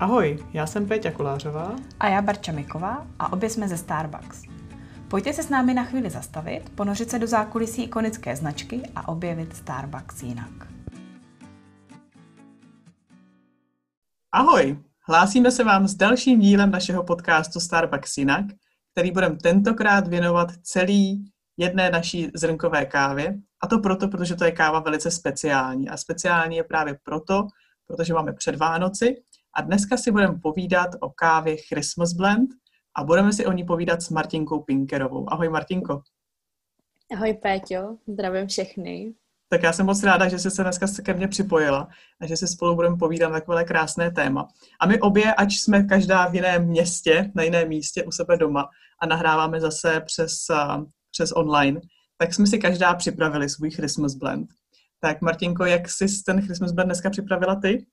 Ahoj, já jsem Péťa Kolářová. A já Barča Miková a obě jsme ze Starbucks. Pojďte se s námi na chvíli zastavit, ponořit se do zákulisí ikonické značky a objevit Starbucks jinak. Ahoj, hlásíme se vám s dalším dílem našeho podcastu Starbucks jinak, který budeme tentokrát věnovat celý jedné naší zrnkové kávě. A to proto, protože to je káva velice speciální. A speciální je právě proto, protože máme před Vánoci a dneska si budeme povídat o kávě Christmas Blend a budeme si o ní povídat s Martinkou Pinkerovou. Ahoj Martinko. Ahoj Péťo, zdravím všechny. Tak já jsem moc ráda, že jsi se dneska ke mně připojila a že si spolu budeme povídat na takové krásné téma. A my obě, ať jsme každá v jiném městě, na jiném místě u sebe doma a nahráváme zase přes, přes online, tak jsme si každá připravili svůj Christmas blend. Tak Martinko, jak jsi ten Christmas blend dneska připravila ty?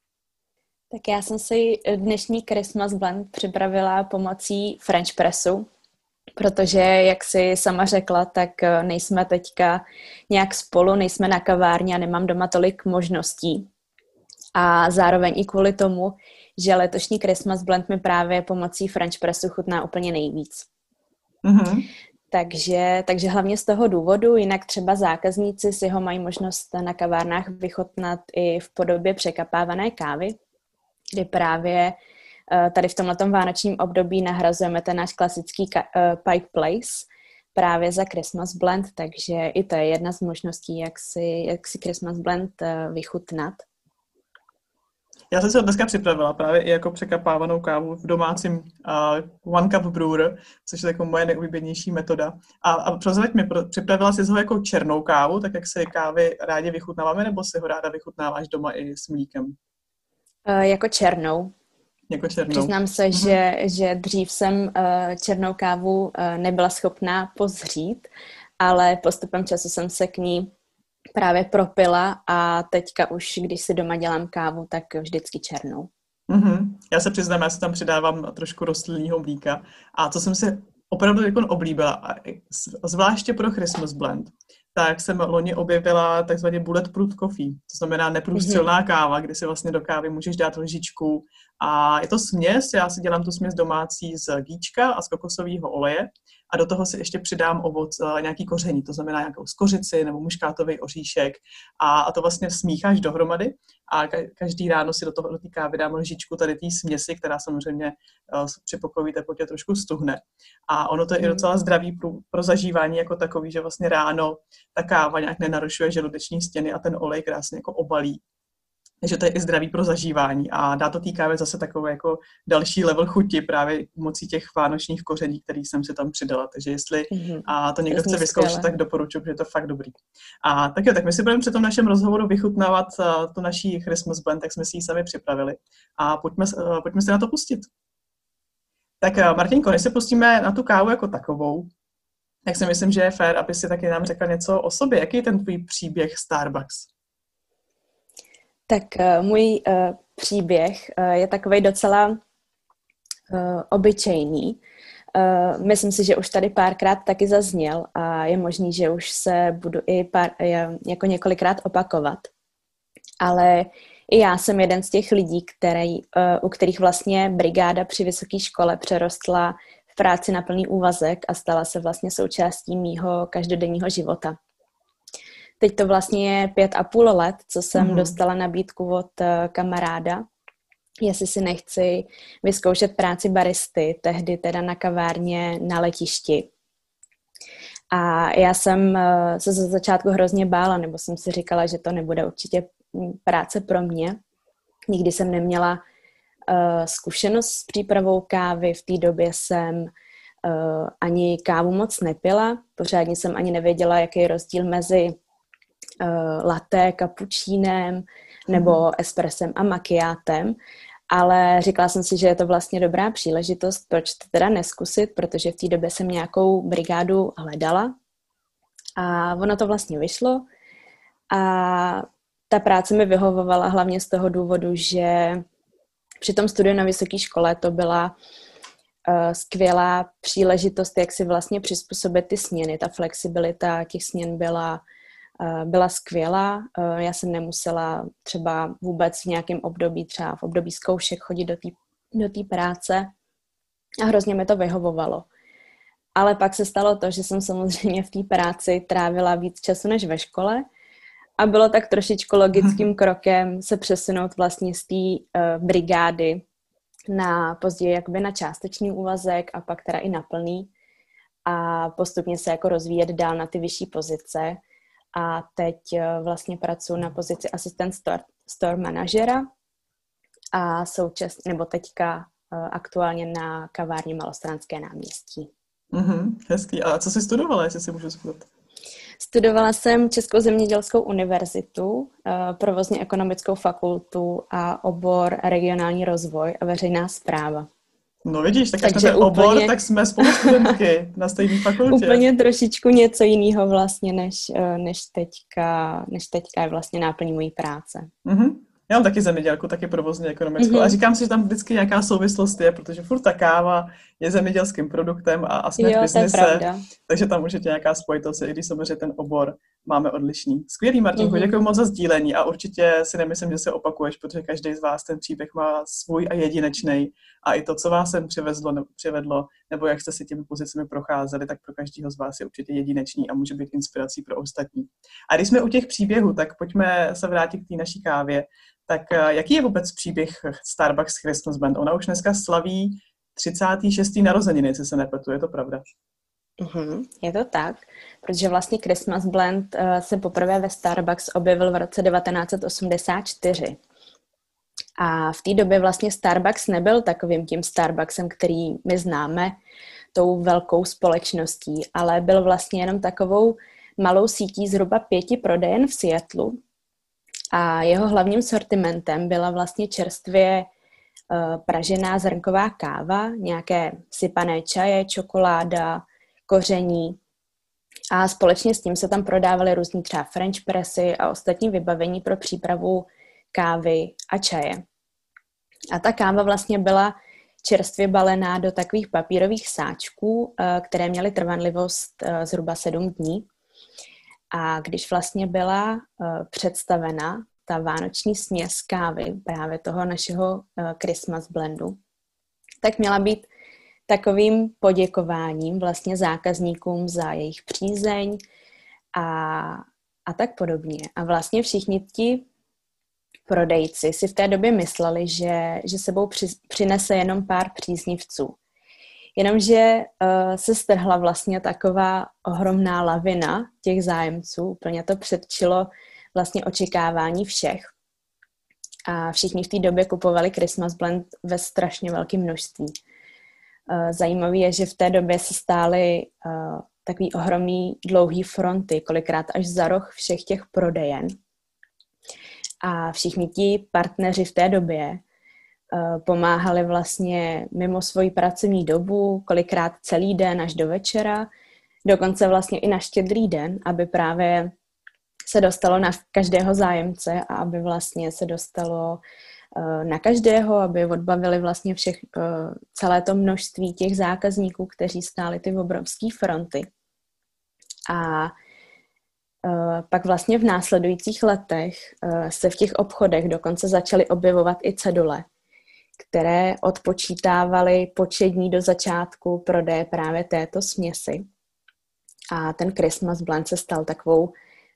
Tak já jsem si dnešní Christmas blend připravila pomocí French pressu, protože, jak si sama řekla, tak eh, nejsme teďka nějak spolu, nejsme na kavárně a nemám doma tolik možností. A zároveň i kvůli tomu, že letošní Christmas blend mi právě pomocí French pressu chutná úplně nejvíc. Mm-hmm. Takže, takže hlavně z toho důvodu, jinak třeba zákazníci si ho mají možnost na kavárnách vychutnat i v podobě překapávané kávy, kdy právě eh, tady v tomto vánočním období nahrazujeme ten náš klasický eh, Pike Place právě za Christmas Blend, takže i to je jedna z možností, jak si, jak si Christmas Blend eh, vychutnat. Já jsem se dneska připravila právě i jako překapávanou kávu v domácím uh, One Cup Brewer, což je jako moje nejoblíbenější metoda. A, a prozrať mi, připravila jsi ho jako černou kávu, tak jak si kávy rádi vychutnáváme, nebo si ho ráda vychutnáváš doma i s mlíkem? Uh, jako černou. Jako černou. Přiznám se, mm-hmm. že, že dřív jsem uh, černou kávu uh, nebyla schopná pozřít, ale postupem času jsem se k ní právě propila a teďka už, když si doma dělám kávu, tak vždycky černou. Mm-hmm. Já se přiznám, já si tam přidávám trošku rostlinného mlíka a to jsem si opravdu jako oblíbila, zvláště pro Christmas blend tak jsem loni objevila takzvaně bulletproof coffee, to znamená neprůstřelná mm-hmm. káva, kdy si vlastně do kávy můžeš dát lžičku a je to směs, já si dělám tu směs domácí z gíčka a z kokosového oleje a do toho si ještě přidám ovoc, eh, nějaký koření, to znamená nějakou skořici nebo muškátový oříšek a, a to vlastně smícháš dohromady a každý ráno si do toho do té kávy dám lžičku tady té směsi, která samozřejmě uh, při pokojové teplotě trošku stuhne. A ono to je mm. i docela zdravý pro, pro zažívání jako takový, že vlastně ráno ta káva nějak nenarušuje žaludeční stěny a ten olej krásně jako obalí že to je i zdravý pro zažívání a dá to té kávě zase takový jako další level chuti právě pomocí těch vánočních koření, který jsem si tam přidala. Takže jestli mm-hmm. a to někdo chce vyzkoušet, tak doporučuji, že je to fakt dobrý. A tak jo, tak my si budeme při tom našem rozhovoru vychutnávat uh, tu naší Christmas blend, tak jsme si ji sami připravili. A pojďme, uh, pojďme se na to pustit. Tak uh, Martinko, než se pustíme na tu kávu jako takovou, tak si myslím, že je fér, aby si taky nám řekla něco o sobě. Jaký je ten tvůj příběh Starbucks? Tak uh, můj uh, příběh uh, je takový docela obyčejný. Myslím si, že už tady párkrát taky zazněl a je možný, že už se budu i pár, jako několikrát opakovat. Ale i já jsem jeden z těch lidí, který, u kterých vlastně brigáda při vysoké škole přerostla v práci na plný úvazek a stala se vlastně součástí mýho každodenního života. Teď to vlastně je pět a půl let, co jsem mm-hmm. dostala nabídku od uh, kamaráda, jestli si nechci vyzkoušet práci baristy, tehdy teda na kavárně na letišti. A já jsem uh, se za začátku hrozně bála, nebo jsem si říkala, že to nebude určitě mm, práce pro mě. Nikdy jsem neměla uh, zkušenost s přípravou kávy, v té době jsem uh, ani kávu moc nepila, pořádně jsem ani nevěděla, jaký je rozdíl mezi latte, kapučínem nebo mm. espressem a makiátem, ale říkala jsem si, že je to vlastně dobrá příležitost, proč to teda neskusit, protože v té době jsem nějakou brigádu hledala a ono to vlastně vyšlo a ta práce mi vyhovovala hlavně z toho důvodu, že při tom studiu na vysoké škole to byla uh, skvělá příležitost, jak si vlastně přizpůsobit ty směny. Ta flexibilita těch směn byla Eh, byla skvělá. Eh, já jsem nemusela třeba vůbec v nějakém období, třeba v období zkoušek, chodit do té do práce a hrozně mi to vyhovovalo. Ale pak se stalo to, že jsem samozřejmě v té práci trávila víc času než ve škole a bylo tak trošičku logickým krokem se přesunout vlastně z té uh, brigády na později jakoby na částečný úvazek a pak teda i na plný a postupně se jako rozvíjet dál na ty vyšší pozice. A teď uh, vlastně pracuji na pozici asistent store, store manažera a současně, nebo teďka uh, aktuálně na kavárně Malostranské náměstí. Mm-hmm, hezký. A co jsi studovala, jestli si můžu zeptat? Studovala jsem Českou zemědělskou univerzitu, eh, provozně ekonomickou fakultu a obor regionální rozvoj a veřejná zpráva. No vidíš, tak Takže ten úplně, obor, tak jsme spolu studentky na stejné fakultě. Úplně trošičku něco jiného vlastně, než, eh, než, teďka, než teďka je vlastně náplní mojí práce. Mm-hmm. Já mám taky zemědělku, taky provozně ekonomickou. Mm-hmm. A říkám si, že tam vždycky nějaká souvislost je, protože furt ta káva je zemědělským produktem a, a jsme jo, v biznise, takže tam určitě nějaká spojitost i když samozřejmě ten obor máme odlišný. Skvělý, Martin, mm-hmm. děkuji moc za sdílení a určitě si nemyslím, že se opakuješ, protože každý z vás ten příběh má svůj a jedinečný a i to, co vás sem přivezlo, nebo přivedlo, nebo jak jste si těmi pozicemi procházeli, tak pro každého z vás je určitě jedinečný a může být inspirací pro ostatní. A když jsme u těch příběhů, tak pojďme se vrátit k té naší kávě. Tak eh, jaký je vůbec příběh Starbucks Christmas Band? Ona už dneska slaví 36. narozeniny, jestli se nepletu, je to pravda? Mm-hmm, je to tak, protože vlastně Christmas Blend uh, se poprvé ve Starbucks objevil v roce 1984. A v té době vlastně Starbucks nebyl takovým tím Starbucksem, který my známe, tou velkou společností, ale byl vlastně jenom takovou malou sítí zhruba pěti prodejen v Seattleu. A jeho hlavním sortimentem byla vlastně čerstvě uh, pražená zrnková káva, nějaké sypané čaje, čokoláda, koření. A společně s tím se tam prodávaly různý třeba French pressy a ostatní vybavení pro přípravu kávy a čaje. A ta káva vlastně byla čerstvě balená do takových papírových sáčků, eh, které měly trvanlivost eh, zhruba sedm dní. A když vlastně byla eh, představena ta vánoční směs kávy právě toho našeho Christmas blendu, tak měla být takovým poděkováním vlastně zákazníkům za jejich přízeň a, a tak podobně. A vlastně všichni ti prodejci si v té době mysleli, že, že sebou při, přinese jenom pár příznivců. Jenomže uh, se strhla vlastně taková ohromná lavina těch zájemců, úplně to předčilo vlastně očekávání všech. A všichni v té době kupovali Christmas Blend ve strašně velkém množství. Uh, zajímavé je, že v té době se stály uh, takový ohromný dlouhý fronty, kolikrát až za roh všech těch prodejen. A všichni ti partneři v té době uh, pomáhali vlastně mimo svoji pracovní dobu, kolikrát celý den až do večera, dokonce vlastně i na štědrý den, aby právě se dostalo na každého zájemce a aby vlastně se dostalo na každého, aby odbavili vlastně všech, uh, celé to množství těch zákazníků, kteří stáli ty obrovské fronty. A Eh, pak vlastně v následujících letech eh, se v těch obchodech dokonce začaly objevovat i cedule, které odpočítávaly početní do začátku prodeje právě této směsi. A ten Christmas blend se stal takovou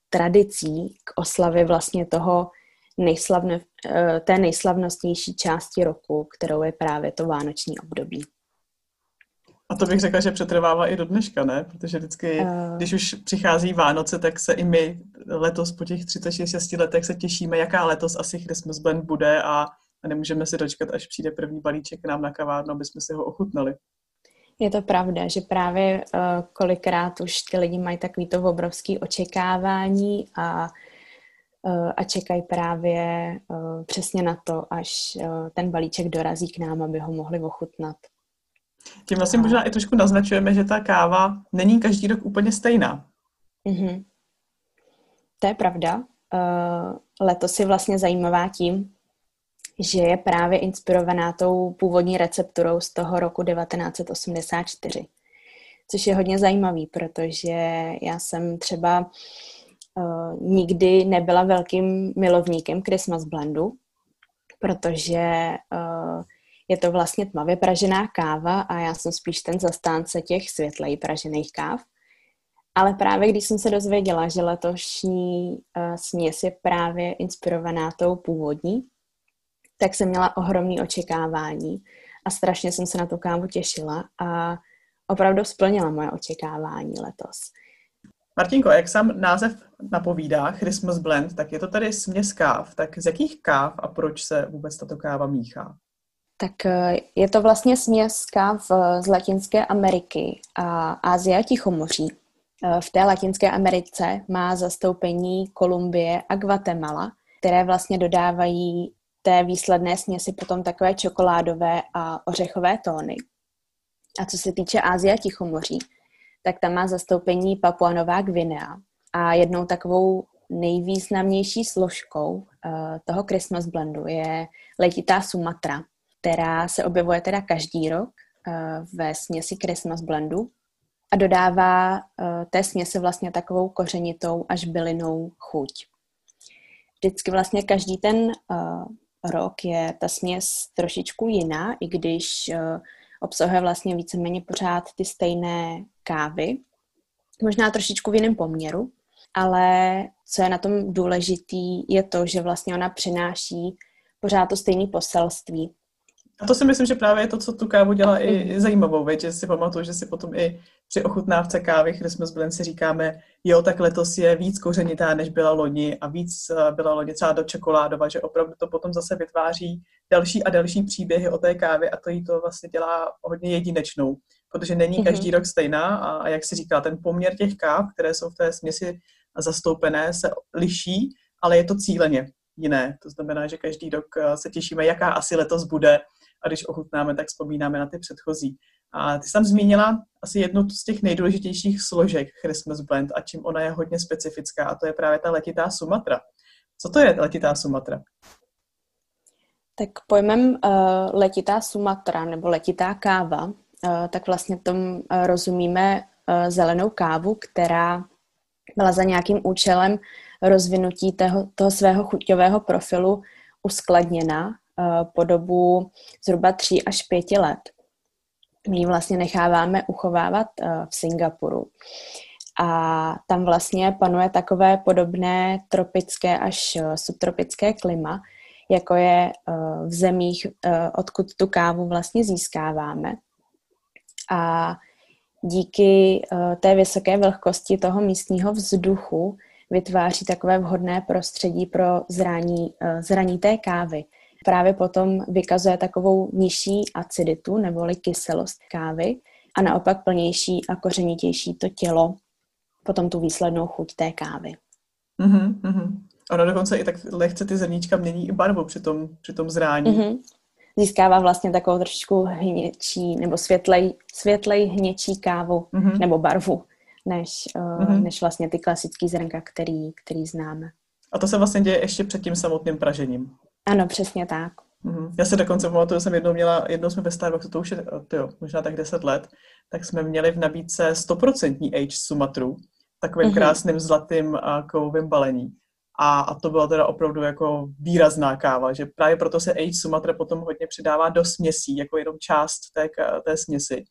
tradicí k oslavě vlastně toho nejslavne, eh, té nejslavnostnější části roku, kterou je právě to vánoční období. A to bych řekla, že přetrvává i do dneška, ne? Protože vždycky, uh... když už přichází Vánoce, tak se i my letos po těch 36 letech se těšíme, jaká letos asi Christmas Blend bude a, a nemůžeme si dočkat, až přijde první balíček k nám na kavárnu, aby jsme si ho ochutnali. Je to pravda, že právě uh, kolikrát už ty lidi mají takovýto obrovský očekávání a, a čekají právě uh, přesně na to, až uh, ten balíček dorazí k nám, aby ho mohli ochutnat. Tím vlastně možná i trošku naznačujeme, že ta káva není každý rok úplně stejná. Mm-hmm. To je pravda. Letos je vlastně zajímavá tím, že je právě inspirovaná tou původní recepturou z toho roku 1984. Což je hodně zajímavý, protože já jsem třeba uh, nikdy nebyla velkým milovníkem Christmas blendu, protože uh, je to vlastně tmavě pražená káva a já jsem spíš ten zastánce těch světleji pražených káv. Ale právě když jsem se dozvěděla, že letošní uh, směs je právě inspirovaná tou původní, tak jsem měla ohromné očekávání a strašně jsem se na tu kávu těšila a opravdu splnila moje očekávání letos. Martinko, jak sám název napovídá, Christmas Blend, tak je to tady směs káv. Tak z jakých káv a proč se vůbec tato káva míchá? Tak eh, je to vlastně směs káv z Latinské Ameriky a Ázie a Tichomoří. Eh, v té Latinské Americe má zastoupení Kolumbie a Guatemala, které vlastně dodávají té výsledné směsi potom takové čokoládové a ořechové tóny. A co se týče Ázie a Tichomoří, tak tam má zastoupení Papua Nová Gvinea. A jednou takovou nejvýznamnější složkou uh, toho Christmas blendu je letitá Sumatra, která se objevuje teda každý rok uh, ve směsi Christmas blendu a dodává uh, té směsi vlastně takovou kořenitou až bylinou chuť. Vždycky vlastně každý ten rok je ta směs trošičku jiná, i když uh, obsahuje vlastně víceméně pořád ty stejné kávy, možná trošičku v jiném poměru, ale co je na tom důležitý, je to, že vlastně ona přináší pořád to stejné poselství. A to si myslím, že právě je to, co tu kávu dělá i, i zajímavou, věc, že si pamatuju, že si potom i při ochutnávce kávy Christmas Blend si říkáme, jo, tak letos je víc kořenitá, než byla loni a víc eh, byla loni třeba do čokoládova, že opravdu to potom zase vytváří další a další příběhy o té kávě a to jí to vlastně dělá hodně jedinečnou, protože není mm-hmm. každý rok stejná a, a jak si říká, ten poměr těch káv, které jsou v té směsi zastoupené, se liší, ale je to cíleně jiné. To znamená, že každý rok eh, se těšíme, jaká asi letos bude a když ochutnáme, tak vzpomínáme na ty předchozí. A ty jsi tam zmínila asi jednu z těch nejdůležitějších složek Christmas Blend a čím ona je hodně specifická a to je právě ta letitá Sumatra. Co to je letitá Sumatra? Tak pojmem uh, letitá Sumatra nebo letitá káva, uh, tak vlastně tom uh, rozumíme uh, zelenou kávu, která byla za nějakým účelem rozvinutí toho, toho svého chuťového profilu uskladněna uh, po dobu zhruba 3 až 5 let. My ji vlastně necháváme uchovávat uh, v Singapuru. A tam vlastně panuje takové podobné tropické až subtropické klima, jako je v zemích, odkud tu kávu vlastně získáváme. A díky té vysoké vlhkosti toho místního vzduchu vytváří takové vhodné prostředí pro zraní, zraní té kávy. Právě potom vykazuje takovou nižší aciditu neboli kyselost kávy a naopak plnější a kořenitější to tělo, potom tu výslednou chuť té kávy. Mm-hmm, mm-hmm. Ono dokonce i tak lehce ty zrníčka mění i barvu při tom, při tom zrání. Mm-hmm. Získává vlastně takovou trošičku hněčí nebo světlej, světlej hněčí kávu mm-hmm. nebo barvu, než, uh, mm-hmm. než vlastně ty klasické zrnka, který, který známe. A to se vlastně děje ještě před tím samotným pražením. Ano, přesně tak. Mm-hmm. Já se dokonce pamatuju, že jsem jednou měla, jednou jsme ve Starbucksu, to už je, tyjo, možná tak 10 let, tak jsme měli v nabídce 100% age Sumatru, takovým mm-hmm. krásným zlatým a kovovým balení. A, a to byla teda opravdu jako výrazná káva, že právě proto se Age Sumatra potom hodně přidává do směsí, jako jenom část té, té směsi.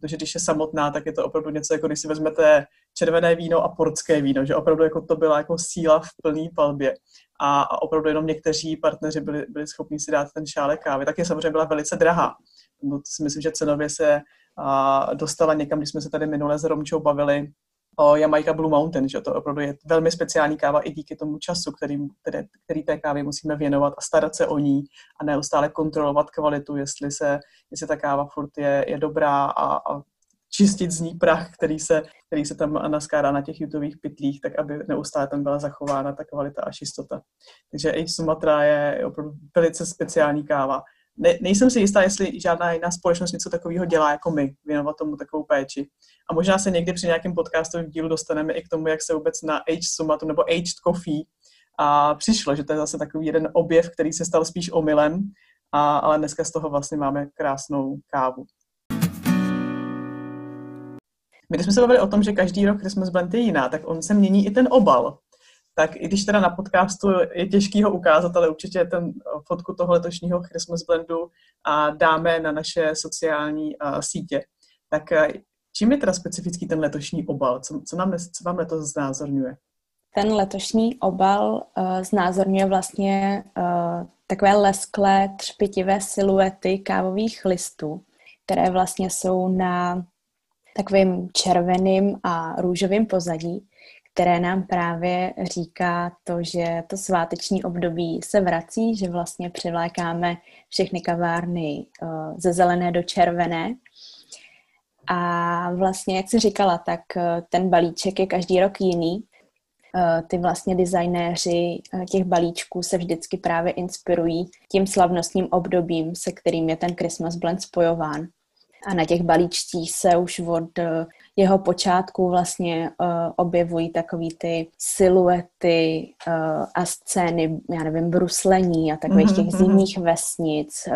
Protože když je samotná, tak je to opravdu něco, jako když si vezmete červené víno a portské víno, že opravdu jako to byla jako síla v plný palbě. A, a opravdu jenom někteří partneři byli, byli schopni si dát ten šálek kávy. Tak je samozřejmě byla velice drahá. No, si myslím, že cenově se a, dostala někam, když jsme se tady minule s Romčou bavili, Jamaica Blue Mountain, že to opravdu je velmi speciální káva i díky tomu času, který, který, který té kávě musíme věnovat a starat se o ní a neustále kontrolovat kvalitu, jestli, se, jestli ta káva furt je, je dobrá a, a čistit z ní prach, který se, který se tam naskárá na těch jutových pytlích, tak aby neustále tam byla zachována ta kvalita a čistota. Takže Age Sumatra je opravdu velice speciální káva ne, nejsem si jistá, jestli žádná jiná společnost něco takového dělá jako my, věnovat tomu takovou péči. A možná se někdy při nějakém podcastovém dílu dostaneme i k tomu, jak se vůbec na Age Sumatu nebo Aged Coffee a přišlo, že to je zase takový jeden objev, který se stal spíš omylem, a, ale dneska z toho vlastně máme krásnou kávu. My když jsme se bavili o tom, že každý rok Christmas blend je jiná, tak on se mění i ten obal. Tak i když teda na podcastu je těžký ho ukázat, ale určitě ten fotku toho letošního Christmas Blendu a dáme na naše sociální uh, sítě. Tak uh, čím je teda specifický ten letošní obal? Co, co, nám, co vám letos znázorňuje? Ten letošní obal uh, znázorňuje vlastně uh, takové lesklé, třpitivé siluety kávových listů, které vlastně jsou na takovým červeným a růžovým pozadí, které nám právě říká to, že to sváteční období se vrací, že vlastně přivlékáme všechny kavárny uh, ze zelené do červené. A vlastně, jak jsi říkala, tak uh, ten balíček je každý rok jiný. Uh, ty vlastně designéři těch balíčků se vždycky právě inspirují tím slavnostním obdobím, se kterým je ten Christmas blend spojován. A na těch balíčcích se už od jeho počátku vlastně uh, objevují takový ty siluety uh, a scény, já nevím, bruslení a takových těch mm-hmm. zimních vesnic,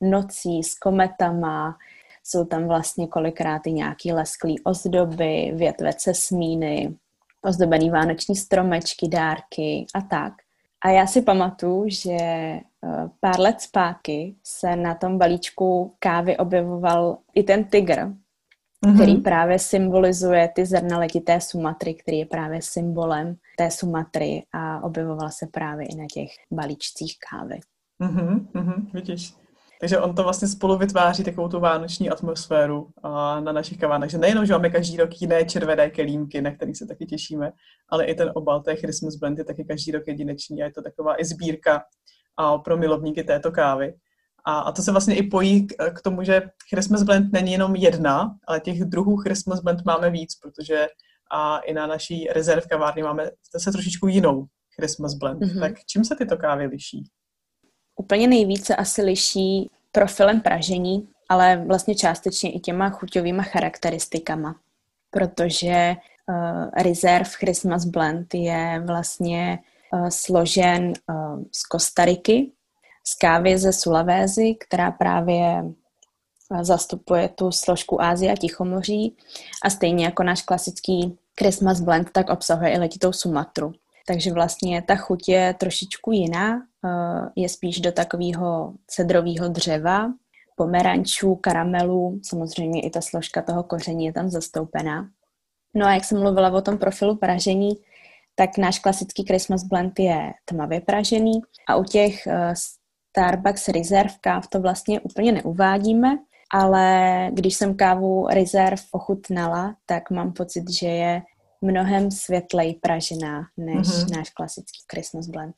nocí s kometama, jsou tam vlastně kolikrát i nějaký lesklý ozdoby, větve cesmíny, ozdobený vánoční stromečky, dárky a tak. A já si pamatuju, že pár let zpátky se na tom balíčku kávy objevoval i ten tygr, mm-hmm. který právě symbolizuje ty zrna letité Sumatry, který je právě symbolem té Sumatry a objevoval se právě i na těch balíčcích kávy. Mm-hmm, mm-hmm, vidíš. Takže on to vlastně spolu vytváří takovou tu vánoční atmosféru a na našich kavárnách. Že nejenom, že máme každý rok jiné červené kelímky, na kterých se taky těšíme, ale i ten obal té Christmas Blend je taky každý rok jedinečný a je to taková i sbírka a pro milovníky této kávy. A, a to se vlastně i pojí k, k tomu, že Christmas blend není jenom jedna, ale těch druhů Christmas blend máme víc, protože a i na naší rezerv kavárny máme zase trošičku jinou Christmas blend. Mm-hmm. Tak čím se tyto kávy liší? Úplně nejvíce asi liší profilem pražení, ale vlastně částečně i těma chuťovými charakteristikama, protože uh, Reserve Christmas Blend je vlastně uh, složen uh, z Kostariky, z kávy ze Sulavézy, která právě zastupuje tu složku Ázie a Tichomoří. A stejně jako náš klasický Christmas blend, tak obsahuje i letitou Sumatru. Takže vlastně ta chuť je trošičku jiná, je spíš do takového cedrového dřeva, pomerančů, karamelu, samozřejmě i ta složka toho koření je tam zastoupená. No a jak jsem mluvila o tom profilu pražení, tak náš klasický Christmas blend je tmavě pražený a u těch eh, Starbucks Reserve káv to vlastně úplně neuvádíme, ale když jsem kávu Reserve ochutnala, tak mám pocit, že je mnohem světlej pražená než mm-hmm. náš klasický Christmas blend.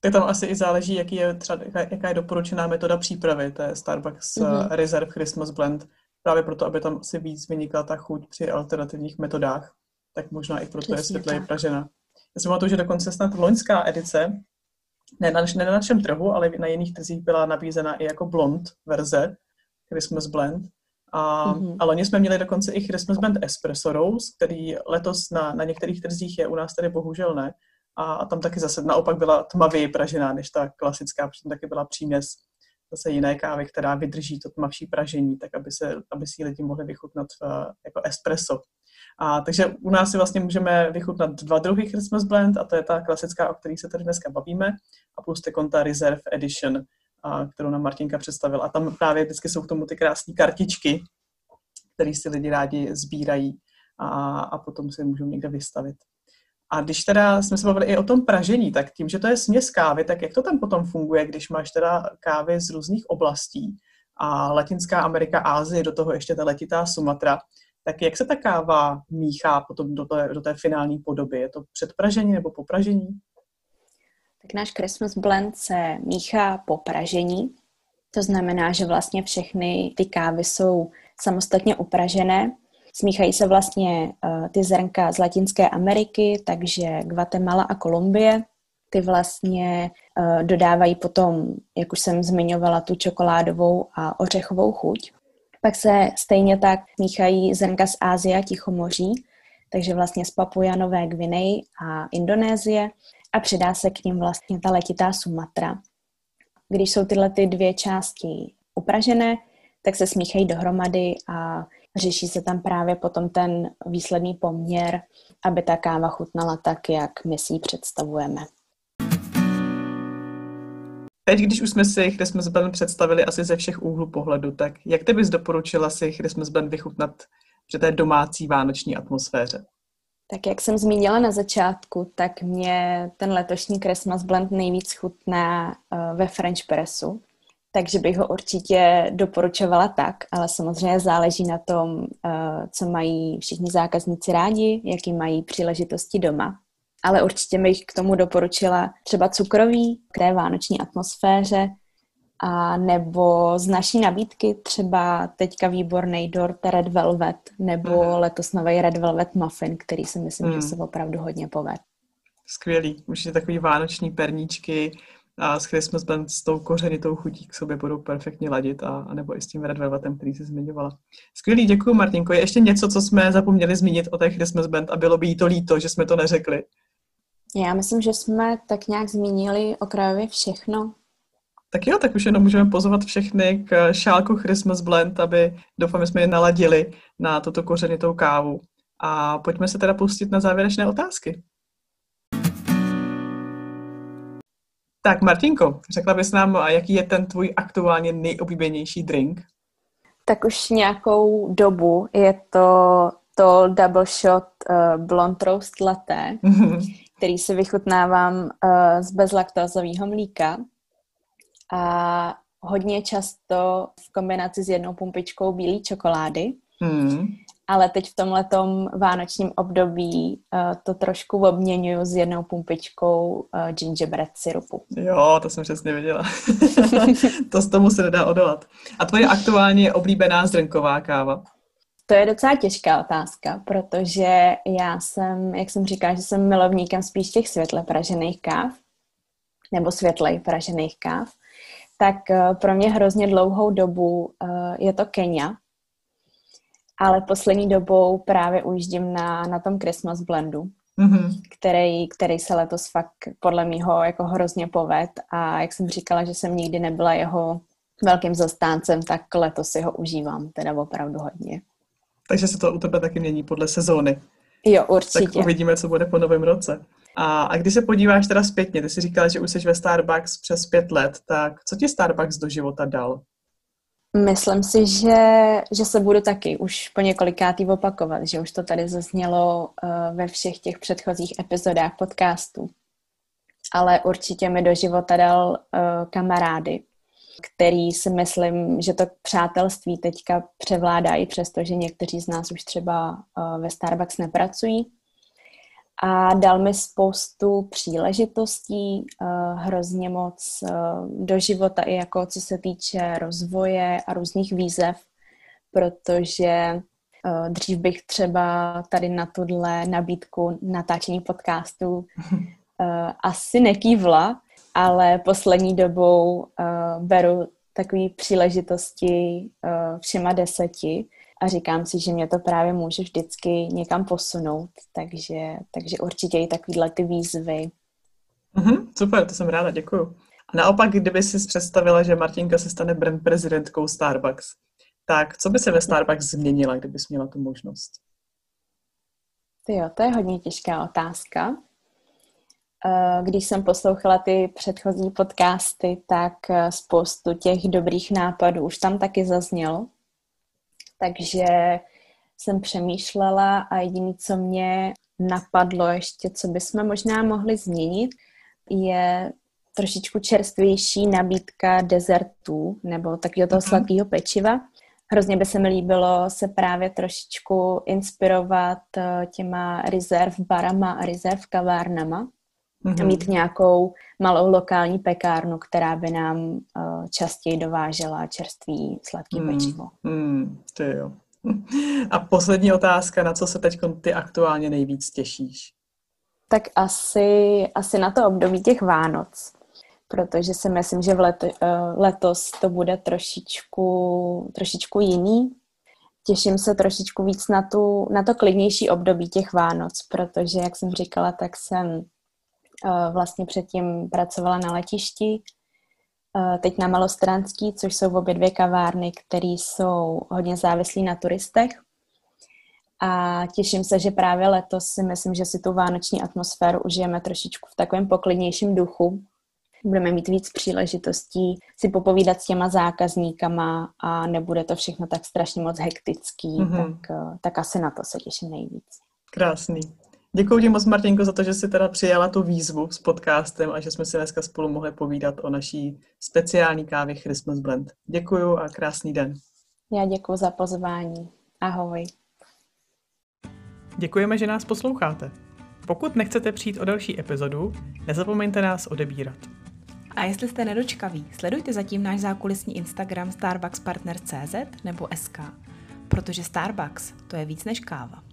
Tak tam asi i záleží, jaký je třeba, jaká je doporučená metoda přípravy té Starbucks mm-hmm. Reserve Christmas Blend. Právě proto, aby tam asi víc vynikla ta chuť při alternativních metodách. Tak možná i proto Přesně je světleji pražena. Já si pamatuju, že dokonce snad loňská edice ne na, ne na našem trhu, ale na jiných trzích byla nabízena i jako blond verze Christmas Blend. A, mm-hmm. a loni jsme měli dokonce i Christmas Blend Espresso Rose, který letos na, na některých trzích je, u nás tady bohužel ne. A, tam taky zase naopak byla tmavě pražená než ta klasická, protože taky byla příměs zase jiné kávy, která vydrží to tmavší pražení, tak aby, se, aby si lidi mohli vychutnat uh, jako espresso. A, takže u nás si vlastně můžeme vychutnat dva druhy Christmas Blend a to je ta klasická, o které se tady dneska bavíme a plus ty konta Reserve Edition, a, kterou nám Martinka představila. A tam právě vždycky jsou k tomu ty krásné kartičky, které si lidi rádi sbírají a, a potom si můžou někde vystavit. A když teda jsme se bavili i o tom pražení, tak tím, že to je směs kávy, tak jak to tam potom funguje, když máš teda kávy z různých oblastí a Latinská Amerika, Ázie, do toho ještě ta letitá Sumatra, tak jak se ta káva míchá potom do té, do té finální podoby? Je to předpražení nebo popražení? Tak náš Christmas blend se míchá po pražení. To znamená, že vlastně všechny ty kávy jsou samostatně upražené. Smíchají se vlastně uh, ty zrnka z Latinské Ameriky, takže Guatemala a Kolumbie. Ty vlastně uh, dodávají potom, jak už jsem zmiňovala, tu čokoládovou a ořechovou chuť. Pak se stejně tak míchají zrnka z Ázie a Tichomoří, takže vlastně z Papua Nové Gvineji a Indonésie a přidá se k ním vlastně ta letitá Sumatra. Když jsou tyhle ty dvě části upražené, tak se smíchají dohromady a řeší se tam právě potom ten výsledný poměr, aby ta káva chutnala tak, jak my si ji představujeme. Teď, když už jsme si Christmas Blend představili asi ze všech úhlů pohledu, tak jak ty bys doporučila si Christmas Blend vychutnat při té domácí vánoční atmosféře? Tak jak jsem zmínila na začátku, tak mě ten letošní Christmas Blend nejvíc chutná uh, ve French Pressu, takže bych ho určitě doporučovala tak, ale samozřejmě záleží na tom, uh, co mají všichni zákazníci rádi, jaký mají příležitosti doma. Ale určitě bych k tomu doporučila třeba cukrový k té vánoční atmosféře, a nebo z naší nabídky třeba teďka výborný dort Red Velvet, nebo mm. letos nový Red Velvet Muffin, který si myslím, mm. že se opravdu hodně poved. Skvělý. Určitě takový vánoční perníčky a s Christmas Band s tou kořenitou chutí k sobě budou perfektně ladit a, a nebo i s tím Red Velvetem, který jsi zmiňovala. Skvělý, děkuji Martinko. Je ještě něco, co jsme zapomněli zmínit o té Christmas Band a bylo by jí to líto, že jsme to neřekli? Já myslím, že jsme tak nějak zmínili okrajově všechno. Tak jo, tak už jenom můžeme pozvat všechny k šálku Christmas Blend, aby doufám, že jsme je naladili na tuto kořenitou kávu. A pojďme se teda pustit na závěrečné otázky. Tak Martinko, řekla bys nám, jaký je ten tvůj aktuálně nejoblíbenější drink? Tak už nějakou dobu je to to double shot uh, blond roast latte, mm-hmm. který si vychutnávám uh, z bezlaktózového mlíka a hodně často v kombinaci s jednou pumpičkou bílé čokolády. Mm. Ale teď v tomhletom vánočním období uh, to trošku obměňuju s jednou pumpičkou uh, gingerbread syrupu. Jo, to jsem přesně viděla. to z tomu se nedá odolat. A tvoje aktuálně oblíbená zdrnková káva? To je docela těžká otázka, protože já jsem, jak jsem říkala, že jsem milovníkem spíš těch světle pražených káv, nebo světlej pražených káv tak eh, pro mě hrozně dlouhou dobu je to Kenya, ale poslední dobou právě ujíždím na, na tom Christmas blendu, mm-hmm. který, který se letos fakt podle mýho jako hrozně poved a jak jsem říkala, že jsem nikdy nebyla jeho velkým zastáncem, tak letos si ho užívám teda opravdu hodně. Takže se to u tebe taky mění podle sezóny. Jo, určitě. Tak uvidíme, co bude po novém roce. A, a když se podíváš teda zpětně, ty jsi říkala, že už jsi ve Starbucks přes pět let, tak co ti Starbucks do života dal? Myslím si, že, že se budu taky už po několikátý opakovat, že už to tady zaznělo uh, ve všech těch předchozích epizodách podcastu. Ale určitě mi do života dal uh, kamarády, který si myslím, že to přátelství teďka převládá i přesto, že někteří z nás už třeba uh, ve Starbucks nepracují a dal mi spoustu příležitostí, uh, hrozně moc uh, do života i jako co se týče rozvoje a různých výzev, protože uh, dřív bych třeba tady na tuhle nabídku natáčení podcastu uh, asi nekývla, ale poslední dobou beru takové příležitosti všema deseti, a říkám si, že mě to právě může vždycky někam posunout, takže, takže určitě i takovýhle ty výzvy. Mm-hmm, super, to jsem ráda, děkuju. A naopak, kdyby si představila, že Martinka se stane brand prezidentkou Starbucks, tak co by se ve Starbucks změnila, kdybys měla tu možnost? Jo, to je hodně těžká otázka. Eh, když jsem poslouchala ty předchozí podcasty, tak eh, spoustu těch dobrých nápadů už tam taky zaznělo. Takže jsem přemýšlela a jediné, co mě napadlo ještě, co bychom možná mohli změnit, je trošičku čerstvější nabídka dezertů nebo takového toho mm-hmm. sladkého pečiva. Hrozně by se mi líbilo se právě trošičku inspirovat eh, těma rezerv barama a rezerv kavárnama mm-hmm. a mít nějakou malou lokální pekárnu, která by nám uh, častěji dovážela čerstvý sladký mm, pečivo. Mm, ty jo. A poslední otázka, na co se teď ty aktuálně nejvíc těšíš? Tak asi, asi na to období těch Vánoc, protože si myslím, že v leto, uh, letos to bude trošičku, trošičku jiný. Těším se trošičku víc na, tu, na to klidnější období těch Vánoc, protože, jak jsem říkala, tak jsem vlastně předtím pracovala na letišti, teď na Malostranský, což jsou obě dvě kavárny, které jsou hodně závislí na turistech. a těším se, že právě letos si myslím, že si tu vánoční atmosféru užijeme trošičku v takovém poklidnějším duchu. Budeme mít víc příležitostí si popovídat s těma zákazníkama a nebude to všechno tak strašně moc hektický, mm-hmm. tak, eh, tak asi na to se těším nejvíc. Krásný. Děkuji ti moc, Martinko, za to, že jsi teda přijala tu výzvu s podcastem a že jsme si dneska spolu mohli povídat o naší speciální kávě Christmas Blend. Děkuji a krásný den. Já děkuji za pozvání. Ahoj. Děkujeme, že nás posloucháte. Pokud nechcete přijít o další epizodu, nezapomeňte nás odebírat. A jestli jste nedočkaví, sledujte zatím náš zákulisní Instagram starbuckspartner.cz nebo SK, protože Starbucks to je víc než káva.